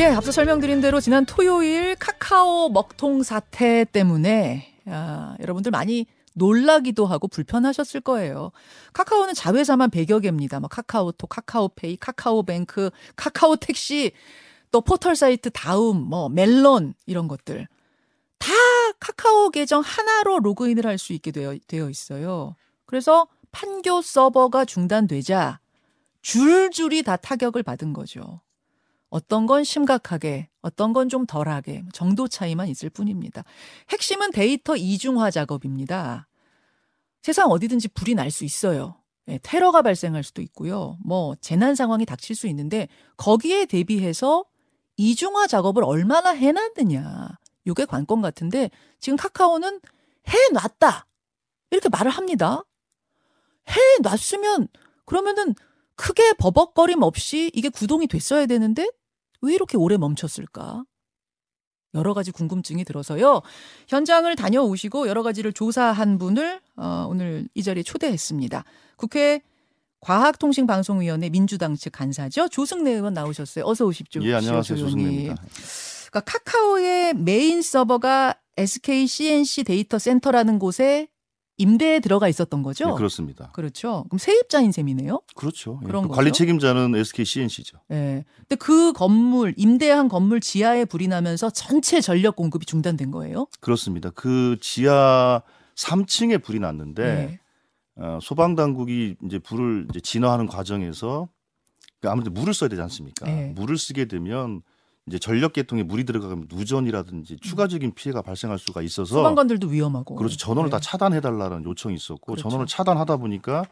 예, 앞서 설명드린 대로 지난 토요일 카카오 먹통 사태 때문에 아, 여러분들 많이 놀라기도 하고 불편하셨을 거예요. 카카오는 자회사만 100여 개입니다. 뭐 카카오톡, 카카오페이, 카카오뱅크, 카카오택시, 또 포털 사이트 다음, 뭐 멜론 이런 것들 다 카카오 계정 하나로 로그인을 할 수 있게 되어, 되어 있어요. 그래서 판교 서버가 중단되자 줄줄이 다 타격을 받은 거죠. 어떤 건 심각하게, 어떤 건 좀 덜하게 정도 차이만 있을 뿐입니다. 핵심은 데이터 이중화 작업입니다. 세상 어디든지 불이 날 수 있어요. 예, 테러가 발생할 수도 있고요. 뭐 재난 상황이 닥칠 수 있는데 거기에 대비해서 이중화 작업을 얼마나 해놨느냐. 요게 관건 같은데 지금 카카오는 해놨다. 이렇게 말을 합니다. 해놨으면 그러면은 크게 버벅거림 없이 이게 구동이 됐어야 되는데 왜 이렇게 오래 멈췄을까? 여러 가지 궁금증이 들어서요. 현장을 다녀오시고 여러 가지를 조사한 분을 어, 오늘 이 자리에 초대했습니다. 국회 과학통신방송위원회 민주당 측 간사죠. 조승래 의원 나오셨어요. 어서 오십시오. 예, 안녕하세요. 조승래입니다. 그러니까 카카오의 메인 서버가 SK C&C 데이터 센터라는 곳에 임대에 들어가 있었던 거죠? 네, 그렇습니다. 그렇죠. 그럼 세입자인 셈이네요? 그렇죠. 그런 예. 관리 책임자는 SK CNC죠. 예. 네. 근데 그 건물, 임대한 건물 지하에 불이 나면서 전체 전력 공급이 중단된 거예요? 그렇습니다. 그 지하 3층에 불이 났는데 네. 어, 소방 당국이 이제 불을 이제 진화하는 과정에서 아무래도 물을 써야 되지 않습니까? 네. 물을 쓰게 되면 이제 전력 계통에 물이 들어가면 누전이라든지 추가적인 피해가 발생할 수가 있어서 소방관들도 위험하고 그렇죠 전원을 네. 다 차단해 달라는 요청이 있었고 그렇죠. 전원을 차단하다 보니까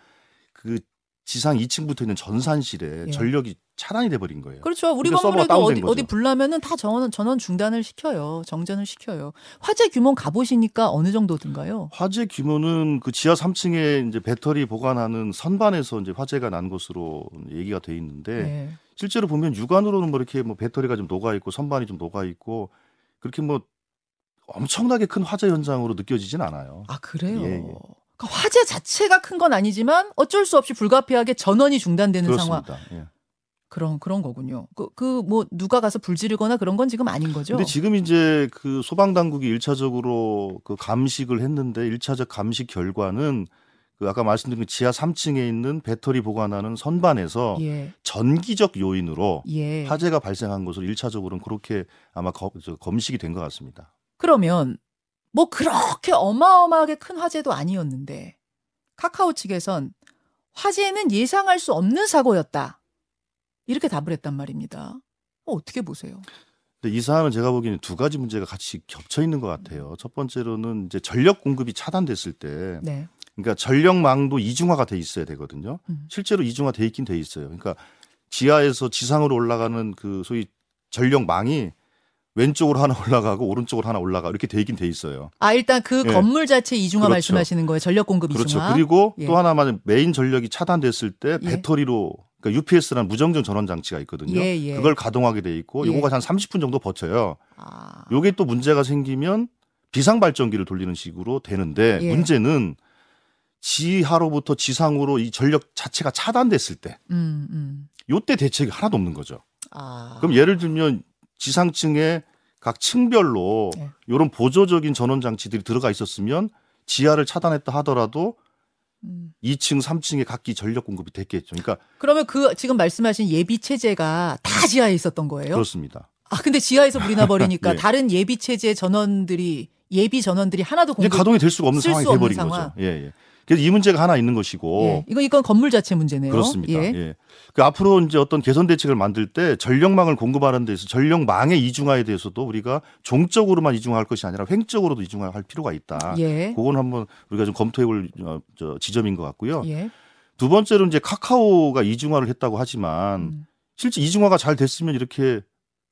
그 지상 2층 붙어 있는 전산실에 예. 전력이 차단이 돼 버린 거예요. 그렇죠. 우리 그러니까 건물에도 어디, 어디 불나면은 다 전원 전원 중단을 시켜요. 정전을 시켜요. 화재 규모 가보시니까 어느 정도든가요? 화재 규모는 그 지하 3층에 이제 배터리 보관하는 선반에서 이제 화재가 난 것으로 얘기가 돼 있는데 예. 실제로 보면 육안으로는 뭐 이렇게 뭐 배터리가 좀 녹아 있고 선반이 좀 녹아 있고 그렇게 뭐 엄청나게 큰 화재 현장으로 느껴지진 않아요. 아 그래요. 예, 예. 그러니까 화재 자체가 큰 건 아니지만 어쩔 수 없이 불가피하게 전원이 중단되는 그렇습니다. 상황. 예. 그런 그런 거군요. 그 그 뭐 누가 가서 불 지르거나 그런 건 지금 아닌 거죠. 근데 지금 이제 그 소방 당국이 일차적으로 그 감식을 했는데 일차적 감식 결과는 그 아까 말씀드린 그 지하 3층에 있는 배터리 보관하는 선반에서 예. 전기적 요인으로 예. 화재가 발생한 것으로 일차적으로는 그렇게 아마 거, 검식이 된 것 같습니다. 그러면 뭐 그렇게 어마어마하게 큰 화재도 아니었는데 카카오 측에선 화재는 예상할 수 없는 사고였다. 이렇게 답을 했단 말입니다. 어, 어떻게 보세요? 근데 이 사안은 제가 보기에는 두 가지 문제가 같이 겹쳐 있는 것 같아요. 첫 번째로는 이제 전력 공급이 차단됐을 때 네. 그러니까 전력망도 이중화가 돼 있어야 되거든요. 음. 실제로 이중화 돼 있긴 돼 있어요. 그러니까 지하에서 지상으로 올라가는 그 소위 전력망이 왼쪽으로 하나 올라가고 오른쪽으로 하나 올라가 이렇게 돼 있긴 돼 있어요. 아 일단 그 예. 건물 자체 이중화 그렇죠. 말씀하시는 거예요. 전력 공급 이중화. 그렇죠. 그리고 예. 또 하나만 메인 전력이 차단됐을 때 예. 배터리로 그러니까 UPS라는 무정전 전원 장치가 있거든요. 예, 예. 그걸 가동하게 돼 있고 예. 요거가 한 30분 정도 버텨요. 아. 요게 또 문제가 생기면 비상 발전기를 돌리는 식으로 되는데 문제는 지하로부터 지상으로 이 전력 자체가 차단됐을 때, 음, 음. 요때 대책이 하나도 없는 거죠. 아. 그럼 예를 들면 지상층에 각 층별로 네. 이런 보조적인 전원 장치들이 들어가 있었으면 지하를 차단했다 하더라도 음. 2층, 3층에 각기 전력 공급이 됐겠죠. 그러니까 그러면 그 지금 말씀하신 예비 체제가 다 지하에 있었던 거예요? 그렇습니다. 아 근데 지하에서 불이 나 버리니까 네. 다른 예비 체제 전원들이 예비 전원들이 하나도 공급 가동이 될 수가 없는 상황이 돼 버린 거죠. 예, 예. 그래서 이 문제가 하나 있는 것이고. 예. 이건 이건 건물 자체 문제네요. 그렇습니다. 예. 예. 그 앞으로 이제 어떤 개선 대책을 만들 때 전력망을 공급하는 데서 전력망의 이중화에 대해서도 우리가 종적으로만 이중화할 것이 아니라 횡적으로도 이중화할 필요가 있다. 예. 그건 한번 우리가 좀 검토해볼 어, 지점인 것 같고요. 예. 두 번째로 이제 카카오가 이중화를 했다고 하지만 음. 실제 이중화가 잘 됐으면 이렇게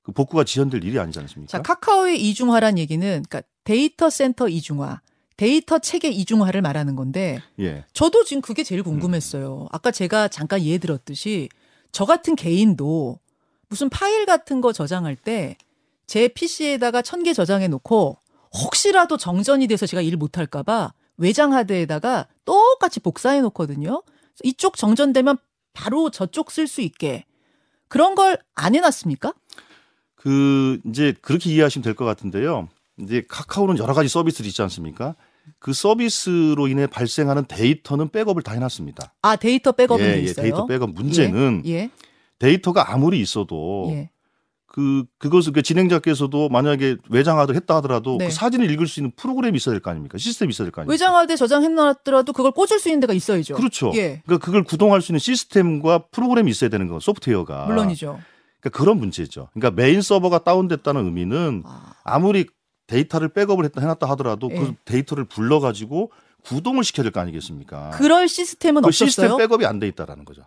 그 복구가 지연될 일이 아니지 않습니까? 자, 카카오의 이중화란 얘기는 그러니까 데이터 센터 이중화. 데이터 체계 이중화를 말하는 건데 예. 저도 지금 그게 제일 궁금했어요. 음. 아까 제가 잠깐 예해 들었듯이 저 같은 개인도 무슨 파일 같은 거 저장할 때 제 PC에다가 천 개 저장해 놓고 혹시라도 정전이 돼서 제가 일 못 할까 봐 외장 하드에다가 똑같이 복사해 놓거든요. 이쪽 정전되면 바로 저쪽 쓸 수 있게 그런 걸 안 해놨습니까? 그 이제 그렇게 이해하시면 될 것 같은데요. 이제 카카오는 여러 가지 서비스들이 있지 않습니까? 그 서비스로 인해 발생하는 데이터는 백업을 다 해놨습니다. 아 데이터 백업은 예, 예, 있어요. 데이터 백업 문제는 예, 예. 데이터가 아무리 있어도 예. 그 그것을 그 진행자께서도 만약에 외장하드 했다 하더라도 네. 그 사진을 읽을 수 있는 프로그램이 있어야 될 거 아닙니까? 시스템이 있어야 될 거 아닙니까? 외장하드 저장해놨더라도 그걸 꽂을 수 있는 데가 있어야죠. 그렇죠. 예. 그러니까 그걸 구동할 수 있는 시스템과 프로그램이 있어야 되는 거 소프트웨어가. 물론이죠. 그러니까 그런 문제죠. 그러니까 메인 서버가 다운됐다는 의미는 아. 무리 데이터를 백업을 했다 해놨다 하더라도 예. 그 데이터를 불러가지고 구동을 시켜야 될 거 아니겠습니까? 그럴 시스템은 그 없었어요. 시스템 백업이 안 돼 있다라는 거죠.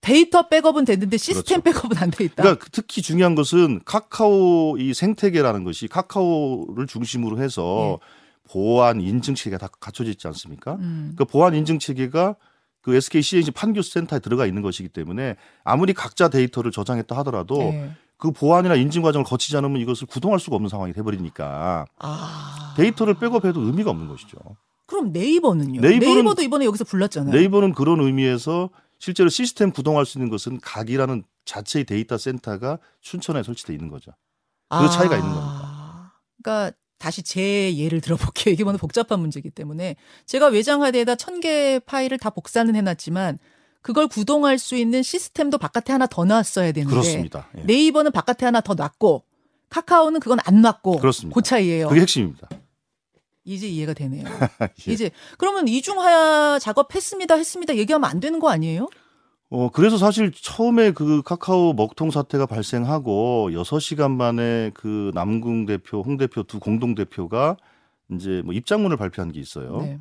데이터 백업은 됐는데 시스템 그렇죠. 백업은 안 돼 있다. 그러니까 특히 중요한 것은 카카오 이 생태계라는 것이 카카오를 중심으로 해서 네. 보안 인증 체계가 다 갖춰져 있지 않습니까? 음. 그 보안 인증 체계가 그 SK C&C 판교 센터에 들어가 있는 것이기 때문에 아무리 각자 데이터를 저장했다 하더라도 네. 그 보안이나 인증 과정을 거치지 않으면 이것을 구동할 수가 없는 상황이 돼버리니까 아. 데이터를 백업해도 의미가 없는 것이죠. 그럼 네이버는요? 네이버는, 네이버도 이번에 여기서 불렀잖아요. 네이버는 그런 의미에서 실제로 시스템 구동할 수 있는 것은 각이라는 자체의 데이터 센터가 춘천에 설치돼 있는 거죠. 그 아, 차이가 있는 겁니다. 그러니까 다시 제 예를 들어볼게요. 이게 워낙 복잡한 문제이기 때문에 제가 외장하드에다 천 개 파일을 다 복사는 해놨지만 그걸 구동할 수 있는 시스템도 바깥에 하나 더 놨어야 되는데 그렇습니다. 예. 네이버는 바깥에 하나 더 놨고 카카오는 그건 안 놨고 그렇습니다. 그 차이예요. 그게 핵심입니다. 이제 이해가 되네요. 예. 이제 그러면 이중화 작업했습니다, 했습니다 얘기하면 안 되는 거 아니에요? 어 그래서 사실 처음에 그 카카오 먹통 사태가 발생하고 6시간 만에 그 남궁 대표, 홍 대표 두 공동 대표가 이제 뭐 입장문을 발표한 게 있어요. 네.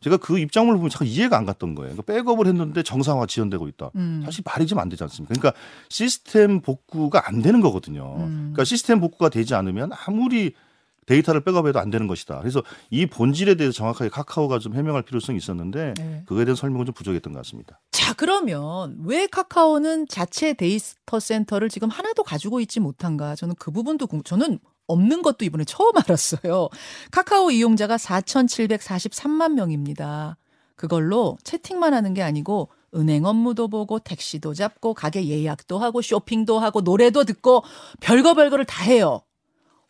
제가 그 입장문을 보면 참 이해가 안 갔던 거예요. 그러니까 백업을 했는데 정상화 지연되고 있다. 음. 사실 말이 좀 안 되지 않습니까? 그러니까 시스템 복구가 안 되는 거거든요. 음. 그러니까 시스템 복구가 되지 않으면 아무리 데이터를 백업해도 안 되는 것이다. 그래서 이 본질에 대해서 정확하게 카카오가 좀 해명할 필요성이 있었는데 네. 그거에 대한 설명은 좀 부족했던 것 같습니다. 자, 그러면 왜 카카오는 자체 데이터 센터를 지금 하나도 가지고 있지 못한가? 저는 그 부분도 궁... 저는 없는 것도 이번에 처음 알았어요. 카카오 이용자가 4,743만 명입니다. 그걸로 채팅만 하는 게 아니고 은행 업무도 보고 택시도 잡고 가게 예약도 하고 쇼핑도 하고 노래도 듣고 별거 별거를 다 해요.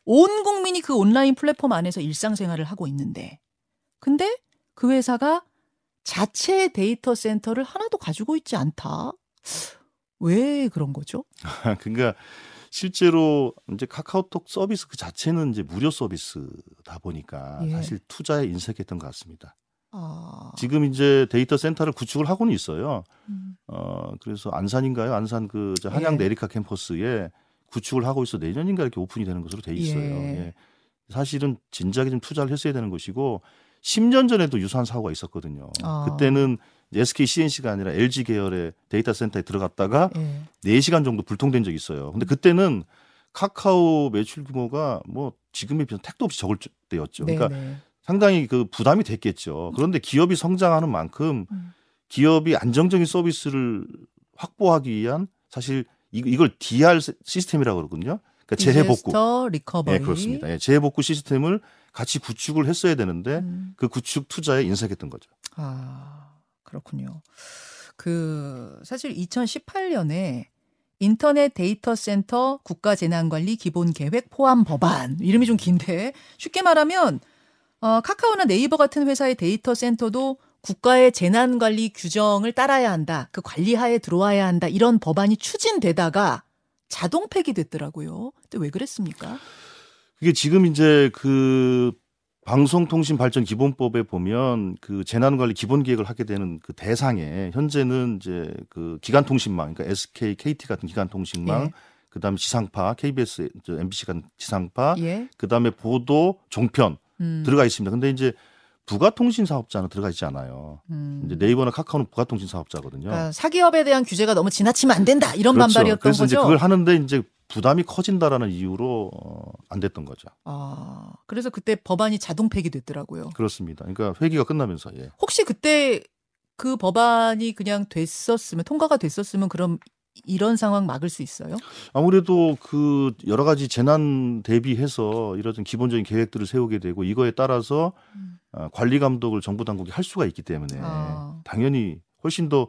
온 국민이 그 온라인 플랫폼 안에서 일상생활을 하고 있는데 근데 그 회사가 자체 데이터 센터를 하나도 가지고 있지 않다. 왜 그런 거죠? 그러니까 실제로 이제 카카오톡 서비스 그 자체는 이제 무료 서비스다 보니까 예. 사실 투자에 인색했던 것 같습니다. 아... 지금 이제 데이터 센터를 구축을 하고는 있어요. 음. 어 그래서 안산인가요? 안산 그 한양 예. 에리카 캠퍼스에 구축을 하고 있어 내년인가 이렇게 오픈이 되는 것으로 돼 있어요. 예. 예. 사실은 진작에 좀 투자를 했어야 되는 것이고 10년 전에도 유사한 사고가 있었거든요. 아. 그때는 SK C&C가 아니라 LG 계열의 데이터 센터에 들어갔다가 예. 4시간 정도 불통된 적이 있어요. 근데 그때는 카카오 매출 규모가 뭐 지금에 비해서 택도 없이 적을 때였죠. 그러니까 네네. 상당히 그 부담이 됐겠죠. 그런데 기업이 성장하는 만큼 음. 기업이 안정적인 서비스를 확보하기 위한 사실 이걸 DR 시스템이라고 그러거든요. 그러니까 재해 복구. recovery. 네, 그렇습니다. 예, 재해 복구 시스템을 같이 구축을 했어야 되는데 음. 그 구축 투자에 인색했던 거죠. 아, 그렇군요. 그 사실 2018년에 인터넷 데이터 센터 국가재난관리 기본 계획 포함 법안 이름이 좀 긴데 쉽게 말하면 어, 카카오나 네이버 같은 회사의 데이터 센터도 국가의 재난관리 규정을 따라야 한다. 그 관리하에 들어와야 한다. 이런 법안이 추진되다가 자동 폐기됐더라고요. 근데 왜 그랬습니까? 그게 지금 이제 그 방송통신발전 기본법에 보면 그 재난관리 기본계획을 하게 되는 그 대상에 현재는 이제 그 기간통신망, 그러니까 SK, KT 같은 기간통신망, 예. 그다음에 지상파, KBS, MBC 같은 지상파, 예. 그다음에 보도, 종편 음. 들어가 있습니다. 근데 이제 부가통신 사업자는 들어가 있지 않아요. 음. 이제 네이버나 카카오는 부가통신 사업자거든요. 그러니까 사기업에 대한 규제가 너무 지나치면 안 된다 이런 그렇죠. 반발이었던 그래서 거죠. 이제 그걸 하는데 이제 부담이 커진다라는 이유로 어, 안 됐던 거죠. 아 그래서 그때 법안이 자동 폐기됐더라고요. 그렇습니다. 그러니까 회기가 끝나면서 예. 혹시 그때 그 법안이 그냥 됐었으면 통과가 됐었으면 그럼 이런 상황 막을 수 있어요? 아무래도 그 여러 가지 재난 대비해서 이런 기본적인 계획들을 세우게 되고 이거에 따라서 음. 어, 관리 감독을 정부 당국이 할 수가 있기 때문에 아. 당연히 훨씬 더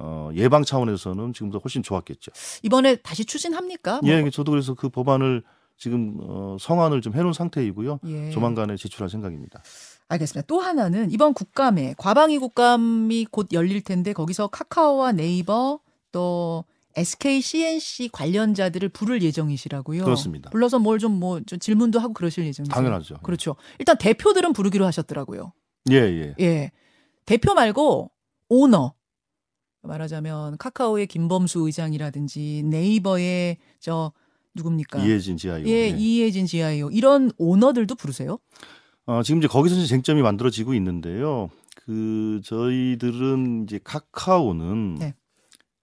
어, 예방 차원에서는 지금보다 훨씬 좋았겠죠. 이번에 다시 추진합니까? 뭐. 예, 저도 그래서 그 법안을 지금 어, 성안을 좀 해놓은 상태이고요. 예. 조만간에 제출할 생각입니다. 알겠습니다. 또 하나는 이번 국감에 과방위 국감이 곧 열릴 텐데 거기서 카카오와 네이버 또 SK CNC 관련자들을 부를 예정이시라고요. 그렇습니다. 불러서 뭘좀뭐좀 질문도 하고 그러실 예정이세요. 당연하죠. 그렇죠. 일단 대표들은 부르기로 하셨더라고요. 예, 예. 예. 대표 말고 오너 말하자면 카카오의 김범수 의장이라든지 네이버의 저 누굽니까? 이혜진 지아이오. 예, 네. 이혜진 지아이오. 이런 오너들도 부르세요? 어, 지금 이제 거기서 이제 쟁점이 만들어지고 있는데요. 그 저희들은 이제 카카오는 네.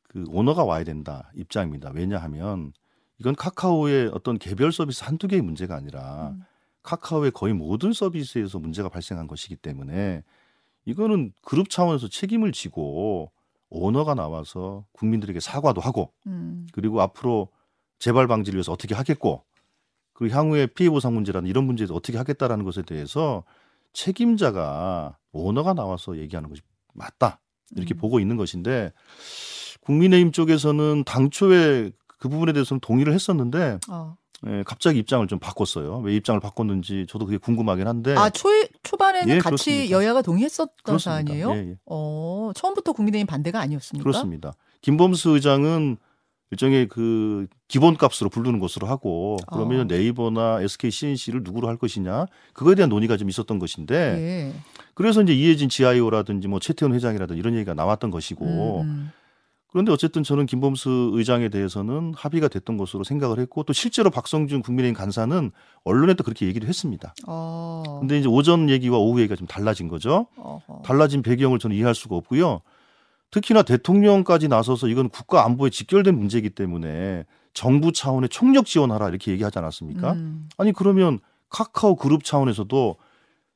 그 오너가 와야 된다 입장입니다. 왜냐하면 이건 카카오의 어떤 개별 서비스 한두 개의 문제가 아니라 음. 카카오의 거의 모든 서비스에서 문제가 발생한 것이기 때문에 이거는 그룹 차원에서 책임을 지고 오너가 나와서 국민들에게 사과도 하고 음. 그리고 앞으로 재발 방지를 위해서 어떻게 하겠고 그리고 향후에 피해 보상 문제라는 이런 문제도 어떻게 하겠다라는 것에 대해서 책임자가 오너가 나와서 얘기하는 것이 맞다 이렇게 음. 보고 있는 것인데 국민의힘 쪽에서는 당초에 그 부분에 대해서는 동의를 했었는데 어. 예, 갑자기 입장을 좀 바꿨어요. 왜 입장을 바꿨는지 저도 그게 궁금하긴 한데. 아, 초, 초반에는 예, 같이 그렇습니다. 여야가 동의했었던 사안이에요? 예, 예. 어, 처음부터 국민의힘 반대가 아니었습니까? 그렇습니다. 김범수 의장은 일종의 그 기본값으로 부르는 것으로 하고 그러면 어. 네이버나 SK CNC를 누구로 할 것이냐 그거에 대한 논의가 좀 있었던 것인데 예. 그래서 이제 이해진 GIO라든지 뭐 최태원 회장이라든지 이런 얘기가 나왔던 것이고 음. 음. 그런데 어쨌든 저는 김범수 의장에 대해서는 합의가 됐던 것으로 생각을 했고 또 실제로 박성준 국민의힘 간사는 언론에 도 그렇게 얘기를 했습니다. 어. 근데 이제 오전 얘기와 오후 얘기가 좀 달라진 거죠. 어허. 달라진 배경을 저는 이해할 수가 없고요. 특히나 대통령까지 나서서 이건 국가 안보에 직결된 문제이기 때문에 정부 차원의 총력 지원하라 이렇게 얘기하지 않았습니까? 음. 아니 그러면 카카오 그룹 차원에서도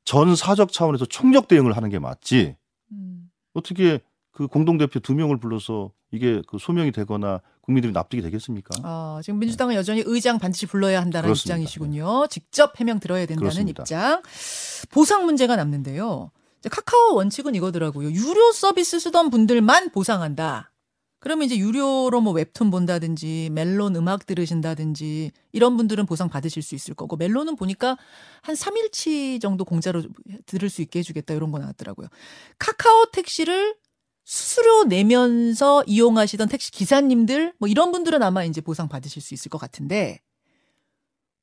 전 사적 차원에서 총력 대응을 하는 게 맞지. 음. 어떻게 그 공동대표 두 명을 불러서 이게 그 소명이 되거나 국민들이 납득이 되겠습니까? 어, 지금 민주당은 여전히 의장 반드시 불러야 한다는 그렇습니다. 입장이시군요. 직접 해명 들어야 된다는 그렇습니다. 입장. 보상 문제가 남는데요. 카카오 원칙은 이거더라고요. 유료 서비스 쓰던 분들만 보상한다. 그러면 이제 유료로 뭐 웹툰 본다든지 멜론 음악 들으신다든지 이런 분들은 보상 받으실 수 있을 거고 멜론은 보니까 한 3일치 정도 공짜로 들을 수 있게 해주겠다 이런 거 나왔더라고요. 카카오 택시를 수수료 내면서 이용하시던 택시 기사님들 뭐 이런 분들은 아마 이제 보상 받으실 수 있을 것 같은데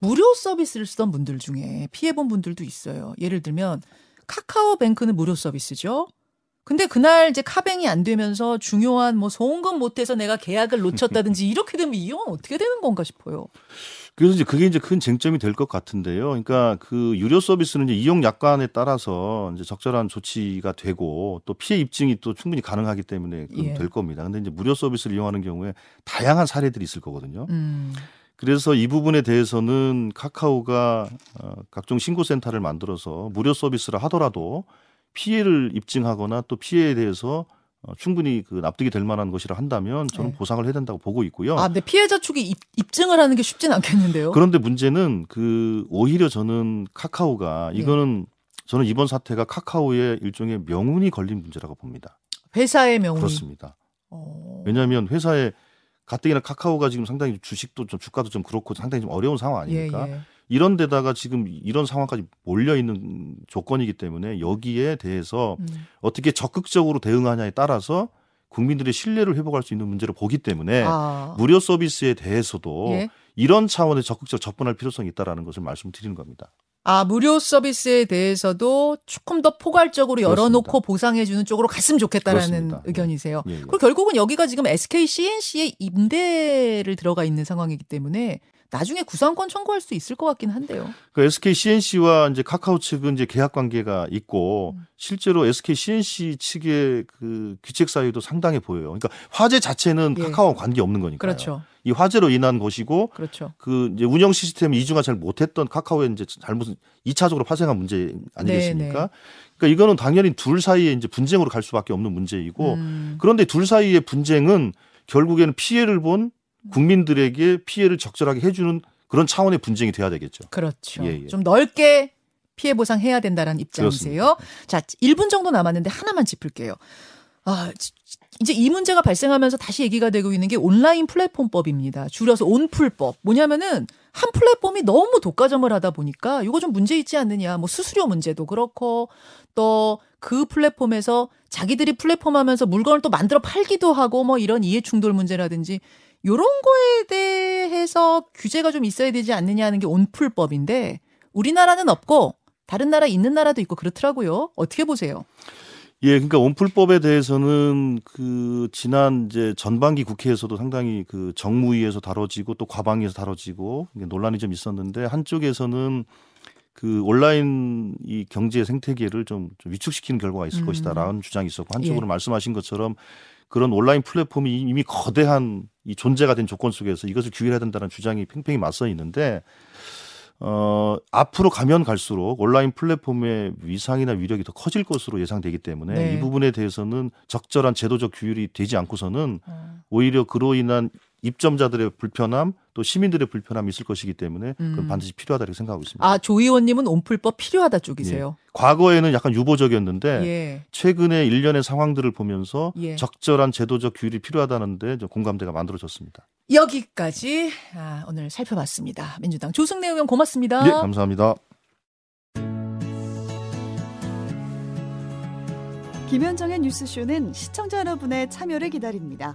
무료 서비스를 쓰던 분들 중에 피해 본 분들도 있어요. 예를 들면 카카오뱅크는 무료 서비스죠. 근데 그날 이제 카뱅이 안 되면서 중요한 뭐 송금 못해서 내가 계약을 놓쳤다든지 이렇게 되면 이 경우는 어떻게 되는 건가 싶어요. 그래서 이제 그게 이제 큰 쟁점이 될 것 같은데요. 그러니까 그 유료 서비스는 이제 이용 약관에 따라서 이제 적절한 조치가 되고 또 피해 입증이 또 충분히 가능하기 때문에 예. 될 겁니다. 근데 이제 무료 서비스를 이용하는 경우에 다양한 사례들이 있을 거거든요. 음. 그래서 이 부분에 대해서는 카카오가 어, 각종 신고센터를 만들어서 무료 서비스를 하더라도 피해를 입증하거나 또 피해에 대해서 어, 충분히 그 납득이 될 만한 것이라 한다면 저는 네. 보상을 해야 된다고 보고 있고요. 아, 근데 피해자 측이 입, 입증을 하는 게 쉽진 않겠는데요. 그런데 문제는 그 오히려 저는 카카오가 네. 이거는 저는 이번 사태가 카카오의 일종의 명운이 걸린 문제라고 봅니다. 회사의 명운. 그렇습니다. 어... 왜냐하면 회사의 가뜩이나 카카오가 지금 상당히 주식도 좀 주가도 좀 그렇고 상당히 좀 어려운 상황 아닙니까? 예, 예. 이런 데다가 지금 이런 상황까지 몰려 있는 조건이기 때문에 여기에 대해서 음. 어떻게 적극적으로 대응하냐에 따라서 국민들의 신뢰를 회복할 수 있는 문제를 보기 때문에 아. 무료 서비스에 대해서도 예? 이런 차원의 적극적 접근할 필요성이 있다라는 것을 말씀드리는 겁니다. 아, 무료 서비스에 대해서도 조금 더 포괄적으로 열어놓고 보상해주는 쪽으로 갔으면 좋겠다라는 그렇습니다. 의견이세요. 예, 예. 그리고 결국은 여기가 지금 SK CNC의 임대를 들어가 있는 상황이기 때문에 나중에 구상권 청구할 수 있을 것 같긴 한데요. 그 SK CNC와 이제 카카오 측은 이제 계약 관계가 있고 음. 실제로 SK CNC 측의 그 귀책 사유도 상당해 보여요. 그러니까 화재 자체는 예. 카카오와 관계 없는 거니까요. 그렇죠. 이 화재로 인한 것이고 그렇죠. 그 이제 운영 시스템 이중화 잘 못했던 카카오의 이제 잘못 2차적으로 파생한 문제 아니겠습니까? 네네. 네. 그러니까 이거는 당연히 둘 사이에 이제 분쟁으로 갈 수밖에 없는 문제이고 음. 그런데 둘 사이의 분쟁은 결국에는 피해를 본 국민들에게 피해를 적절하게 해주는 그런 차원의 분쟁이 돼야 되겠죠. 그렇죠. 예, 예. 좀 넓게 피해 보상해야 된다는 입장이세요. 그렇습니다. 자, 1분 정도 남았는데 하나만 짚을게요. 아, 이제 이 문제가 발생하면서 다시 얘기가 되고 있는 게 온라인 플랫폼법입니다. 줄여서 온플법. 뭐냐면은 한 플랫폼이 너무 독과점을 하다 보니까 이거 좀 문제 있지 않느냐. 뭐 수수료 문제도 그렇고 또 그 플랫폼에서 자기들이 플랫폼 하면서 물건을 또 만들어 팔기도 하고 뭐 이런 이해 충돌 문제라든지 요런 거에 대해서 규제가 좀 있어야 되지 않느냐 하는 게 온풀법인데 우리나라는 없고 다른 나라 있는 나라도 있고 그렇더라고요. 어떻게 보세요? 예, 그러니까 온풀법에 대해서는 그 지난 이제 전반기 국회에서도 상당히 그 정무위에서 다뤄지고 또 과방위에서 다뤄지고 논란이 좀 있었는데 한쪽에서는 그 온라인 이 경제 생태계를 좀, 좀 위축시키는 결과가 있을 음. 것이다라는 주장이 있었고 한쪽으로 예. 말씀하신 것처럼 그런 온라인 플랫폼이 이미 거대한 이 존재가 된 조건 속에서 이것을 규율해야 된다는 주장이 팽팽히 맞서 있는데 어, 앞으로 가면 갈수록 온라인 플랫폼의 위상이나 위력이 더 커질 것으로 예상되기 때문에 네. 이 부분에 대해서는 적절한 제도적 규율이 되지 않고서는 어. 오히려 그로 인한 입점자들의 불편함 또 시민들의 불편함이 있을 것이기 때문에 그건 음. 반드시 필요하다 고 생각하고 있습니다. 아, 조 의원님은 온풀법 필요하다 쪽이세요? 예. 과거에는 약간 유보적이었는데 예. 최근에 일련의 상황들을 보면서 예. 적절한 제도적 규율이 필요하다는데 공감대가 만들어졌습니다. 여기까지 아, 오늘 살펴봤습니다. 민주당 조승래 의원 고맙습니다. 예, 감사합니다. 김현정의 뉴스쇼는 시청자 여러분의 참여를 기다립니다.